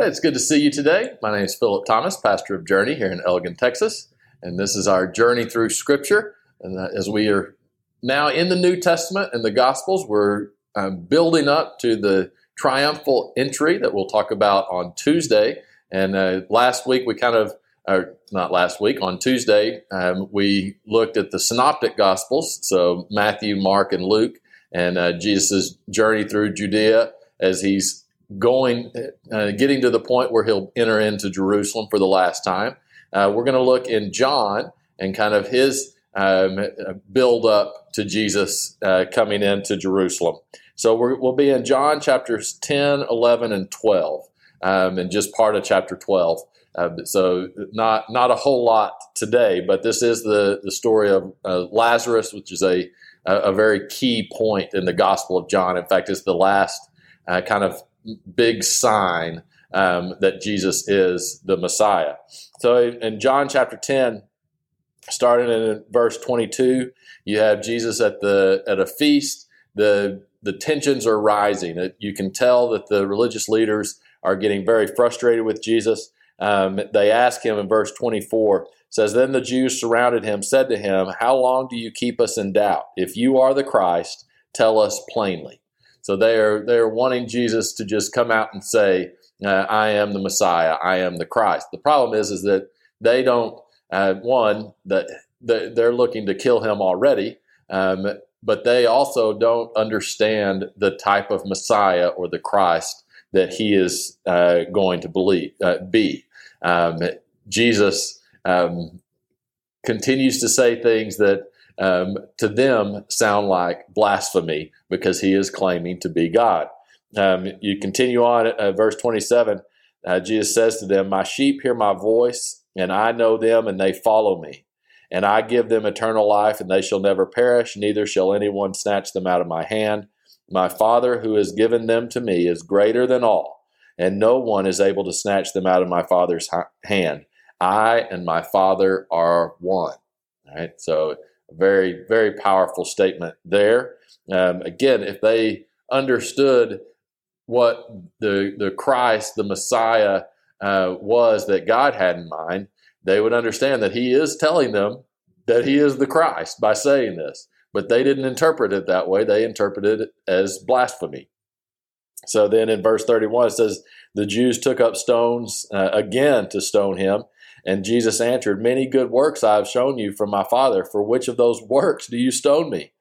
It's good to see you today. My name is Philip Thomas, pastor of Journey here in Elgin, Texas, and this is our journey through Scripture. And as we are now in the New Testament and the Gospels, we're um, building up to the triumphal entry that we'll talk about on Tuesday. And uh, last week we kind of, or not last week, on Tuesday, um, we looked at the Synoptic Gospels, so Matthew, Mark, and Luke, and uh, Jesus' journey through Judea as he's going, uh, getting to the point where he'll enter into Jerusalem for the last time. Uh, we're going to look in John and kind of his um, build up to Jesus uh, coming into Jerusalem. So we will be in John chapters 10, 11, and 12, um, and just part of chapter 12. Uh, so not not a whole lot today, but this is the the story of uh, Lazarus, which is a a very key point in the Gospel of John. In fact, it's the last uh, kind of big sign um, that Jesus is the Messiah. So in John chapter 10, starting in verse 22, you have Jesus at the at a feast. The the tensions are rising. You can tell that the religious leaders are getting very frustrated with Jesus. Um, they ask him in verse 24 says then the Jews surrounded him said to him how long do you keep us in doubt if you are the Christ tell us plainly so they are they are wanting Jesus to just come out and say, uh, "I am the Messiah. I am the Christ." The problem is is that they don't. Uh, one that they're looking to kill him already, um, but they also don't understand the type of Messiah or the Christ that he is uh, going to believe uh, be. Um, Jesus um, continues to say things that um, to them sound like blasphemy because he is claiming to be God. Um, you continue on uh, verse 27. Uh, Jesus says to them, My sheep hear my voice, and I know them, and they follow me. And I give them eternal life, and they shall never perish, neither shall anyone snatch them out of my hand. My Father, who has given them to me, is greater than all, and no one is able to snatch them out of my Father's hand. I and my Father are one. All right, so very, very powerful statement there. Um, again, if they understood what the the Christ, the Messiah, uh, was that God had in mind, they would understand that He is telling them that He is the Christ by saying this. But they didn't interpret it that way. They interpreted it as blasphemy. So then in verse 31, it says, The Jews took up stones uh, again to stone him. And Jesus answered, Many good works I have shown you from my Father. For which of those works do you stone me?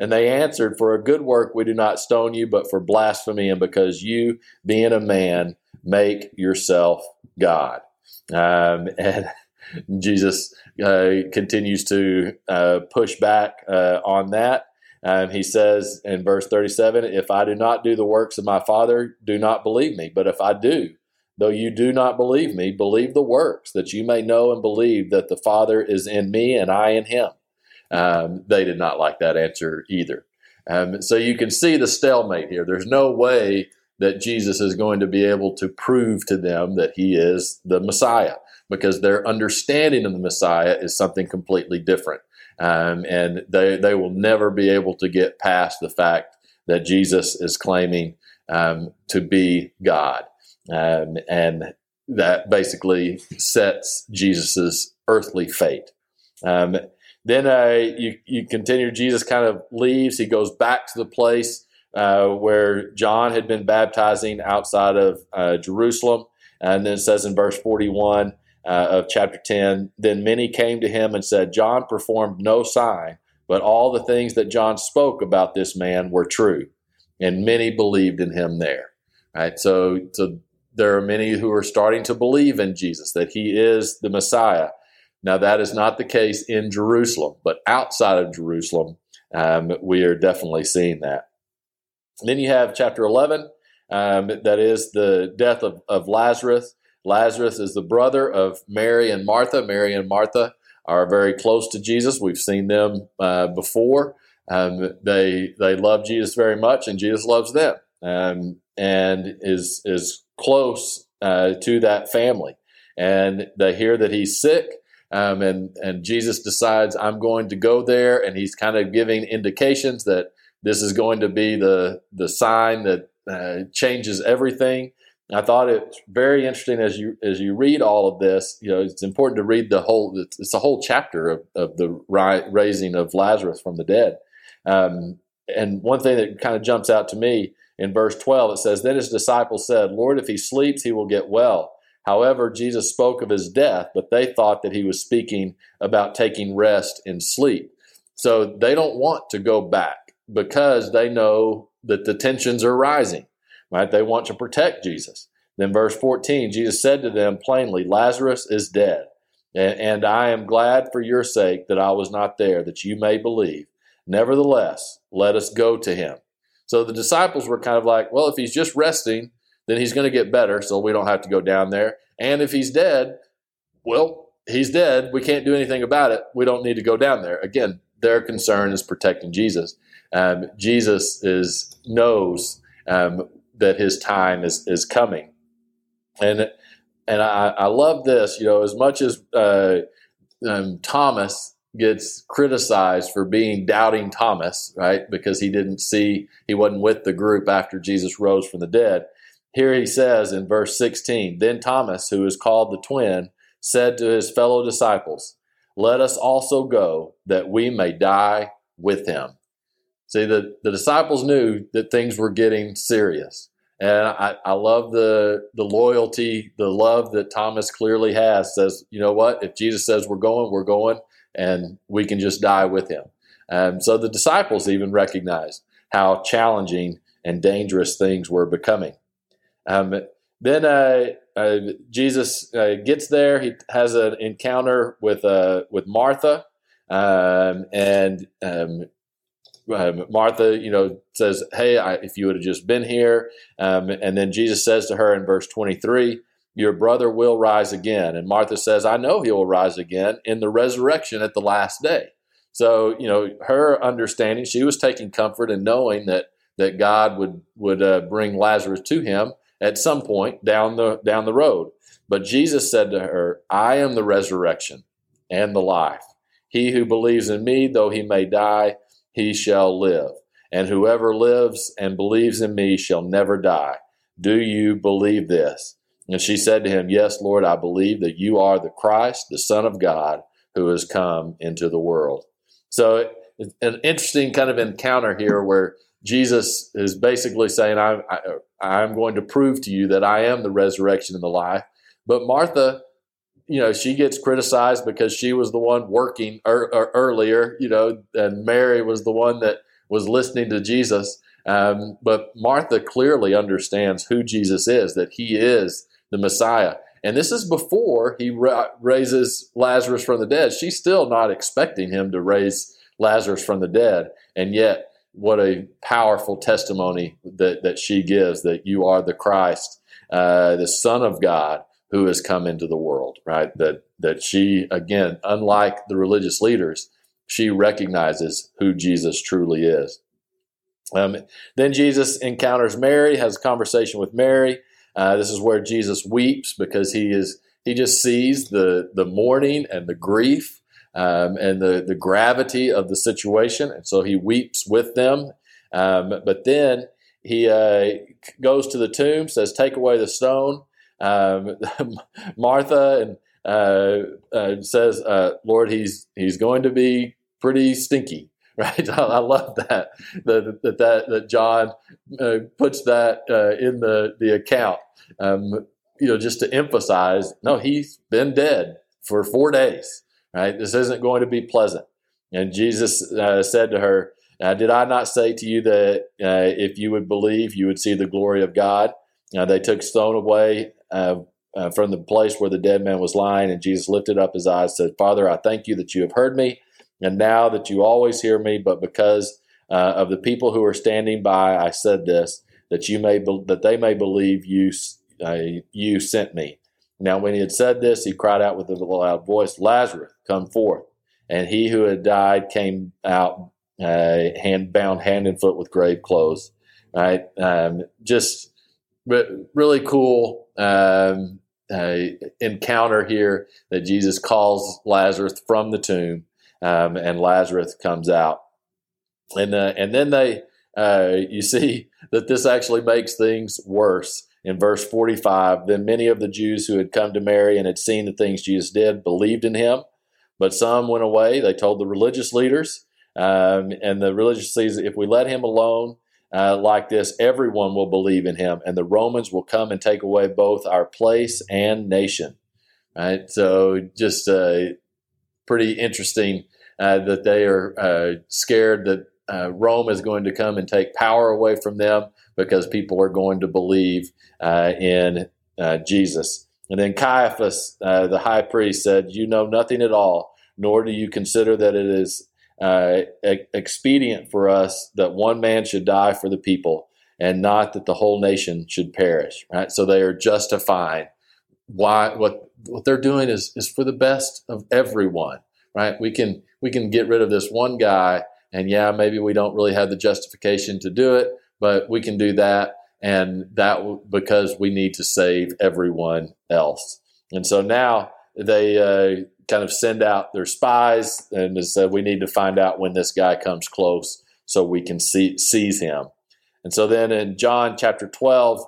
And they answered, For a good work we do not stone you, but for blasphemy, and because you, being a man, make yourself God. Um, and Jesus uh, continues to uh, push back uh, on that. Um, he says in verse 37 If I do not do the works of my Father, do not believe me. But if I do, Though you do not believe me, believe the works, that you may know and believe that the Father is in me and I in him. Um, they did not like that answer either. Um, so you can see the stalemate here. There's no way that Jesus is going to be able to prove to them that he is the Messiah because their understanding of the Messiah is something completely different. Um, and they, they will never be able to get past the fact that Jesus is claiming um, to be God um, and that basically sets Jesus's earthly fate. Um, then uh, you you continue. Jesus kind of leaves. He goes back to the place uh, where John had been baptizing outside of uh, Jerusalem, and then it says in verse forty one. Uh, of chapter 10, then many came to him and said, John performed no sign, but all the things that John spoke about this man were true. And many believed in him there. Right, so, so there are many who are starting to believe in Jesus, that he is the Messiah. Now, that is not the case in Jerusalem, but outside of Jerusalem, um, we are definitely seeing that. And then you have chapter 11, um, that is the death of, of Lazarus. Lazarus is the brother of Mary and Martha. Mary and Martha are very close to Jesus. We've seen them uh, before. Um, they they love Jesus very much, and Jesus loves them, um, and is is close uh, to that family. And they hear that he's sick, um, and and Jesus decides I'm going to go there, and he's kind of giving indications that this is going to be the the sign that uh, changes everything. I thought it's very interesting as you as you read all of this. You know, it's important to read the whole. It's a whole chapter of, of the raising of Lazarus from the dead. Um, and one thing that kind of jumps out to me in verse 12, it says, Then his disciples said, Lord, if he sleeps, he will get well. However, Jesus spoke of his death, but they thought that he was speaking about taking rest in sleep. So they don't want to go back because they know that the tensions are rising, right? They want to protect Jesus. Then, verse 14, Jesus said to them plainly, Lazarus is dead, and I am glad for your sake that I was not there, that you may believe. Nevertheless, let us go to him. So the disciples were kind of like, well, if he's just resting, then he's going to get better, so we don't have to go down there. And if he's dead, well, he's dead. We can't do anything about it. We don't need to go down there. Again, their concern is protecting Jesus. Um, Jesus is knows um, that his time is is coming, and and I, I love this. You know, as much as uh, um, Thomas gets criticized for being doubting Thomas, right? Because he didn't see, he wasn't with the group after Jesus rose from the dead. Here he says in verse 16 Then Thomas, who is called the twin, said to his fellow disciples, Let us also go that we may die with him. See, the, the disciples knew that things were getting serious. And I, I love the the loyalty, the love that Thomas clearly has. Says, you know what? If Jesus says we're going, we're going, and we can just die with him. Um, so the disciples even recognized how challenging and dangerous things were becoming. Um, then uh, uh, Jesus uh, gets there. He has an encounter with uh, with Martha, um, and um, um, Martha, you know, says, "Hey, I, if you would have just been here," um, and then Jesus says to her in verse twenty three. Your brother will rise again. And Martha says, I know he will rise again in the resurrection at the last day. So, you know, her understanding, she was taking comfort in knowing that that God would would uh, bring Lazarus to him at some point down the down the road. But Jesus said to her, I am the resurrection and the life. He who believes in me, though he may die, he shall live. And whoever lives and believes in me shall never die. Do you believe this? And she said to him, Yes, Lord, I believe that you are the Christ, the Son of God, who has come into the world. So, an interesting kind of encounter here where Jesus is basically saying, I'm, I, am going to prove to you that I am the resurrection and the life. But Martha, you know, she gets criticized because she was the one working er, er, earlier, you know, and Mary was the one that was listening to Jesus. Um, but Martha clearly understands who Jesus is, that he is the Messiah. And this is before he ra- raises Lazarus from the dead. She's still not expecting him to raise Lazarus from the dead. And yet, what a powerful testimony that, that she gives that you are the Christ, uh, the Son of God who has come into the world, right? That, that she, again, unlike the religious leaders, she recognizes who Jesus truly is. Um, then Jesus encounters Mary, has a conversation with Mary. Uh, this is where Jesus weeps because he is he just sees the the mourning and the grief um, and the, the gravity of the situation. And so he weeps with them. Um, but then he uh, goes to the tomb, says, Take away the stone. Um, Martha and uh, uh, says, uh, Lord, he's, he's going to be pretty stinky. Right, I, love that that that that, that John uh, puts that uh, in the the account. Um, you know, just to emphasize, no, he's been dead for four days Right? This isn't going to be pleasant. And Jesus uh, said to her, Did I not say to you that uh, if you would believe, you would see the glory of God? they took stone away uh, uh, from the place where the dead man was lying, and Jesus lifted up his eyes, said, Father, I thank you that you have heard me, and now that you always hear me, but because uh, of the people who are standing by, I said this, that you may be- that they may believe you you sent me. Now, when he had said this, he cried out with a loud voice, Lazarus, come forth. And he who had died came out, uh, hand bound hand and foot with grave clothes. Right, um, just re- really cool um, uh, encounter here that Jesus calls Lazarus from the tomb, um, and Lazarus comes out, and uh, and then they uh, you see that this actually makes things worse in verse 45 Then many of the Jews who had come to Mary and had seen the things Jesus did believed in him, but some went away. They told the religious leaders, um, and the religious leaders, if we let him alone, uh, like this, everyone will believe in him, and the Romans will come and take away both our place and nation. Right? So, just uh, pretty interesting uh, that they are uh, scared that uh, Rome is going to come and take power away from them because people are going to believe uh, in Jesus. And then Caiaphas, the high priest, said, You know nothing at all, nor do you consider that it is uh, expedient for us that one man should die for the people and not that the whole nation should perish right so they are justifying why what what they're doing is is for the best of everyone right? We can we can get rid of this one guy and yeah maybe we don't really have the justification to do it but we can do that. And that because we need to save everyone else. And so now they uh, kind of send out their spies and said, we need to find out when this guy comes close so we can see, seize him. And so then in John chapter 12,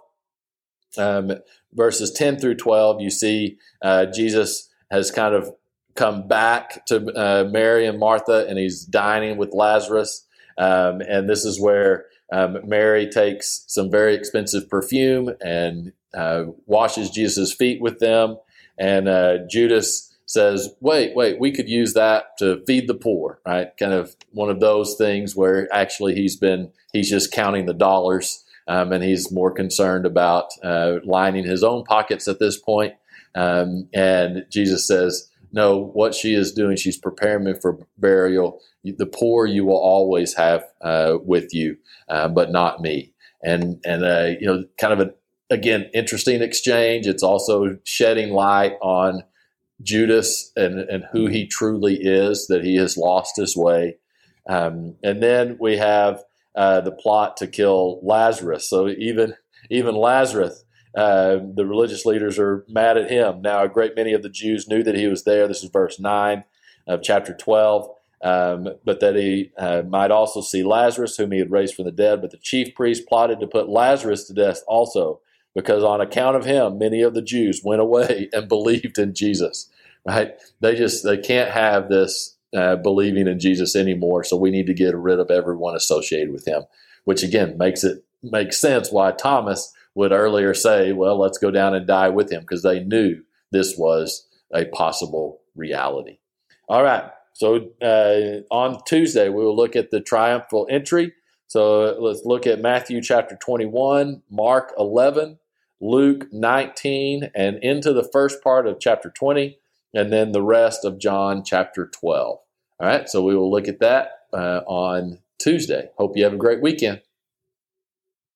um, verses 10 through 12, you see uh, Jesus has kind of come back to uh, Mary and Martha and he's dining with Lazarus. Um, and this is where um, Mary takes some very expensive perfume and uh, washes Jesus' feet with them. And uh, Judas says, wait, wait, we could use that to feed the poor, right? Kind of one of those things where actually he's been, he's just counting the dollars um, and he's more concerned about uh, lining his own pockets at this point. Um, and Jesus says, no, what she is doing, she's preparing me for burial. The poor you will always have uh, with you, uh, but not me. And, and uh, you know, kind of a, again, interesting exchange. It's also shedding light on Judas and, and who he truly is, that he has lost his way. Um, and then we have uh, the plot to kill Lazarus. So even even Lazarus, uh, the religious leaders are mad at him. Now, a great many of the Jews knew that he was there. This is verse 9 of chapter 12. Um, but that he uh, might also see Lazarus, whom he had raised from the dead. But the chief priest plotted to put Lazarus to death also because on account of him, many of the Jews went away and believed in Jesus. Right? They just they can't have this uh, believing in Jesus anymore. So we need to get rid of everyone associated with him. Which again makes it makes sense why Thomas would earlier say, "Well, let's go down and die with him," because they knew this was a possible reality. All right. So uh, on Tuesday we will look at the triumphal entry so let's look at Matthew chapter 21, Mark 11, Luke 19, and into the first part of chapter 20, and then the rest of John chapter 12. All right, so we will look at that uh, on Tuesday. Hope you have a great weekend.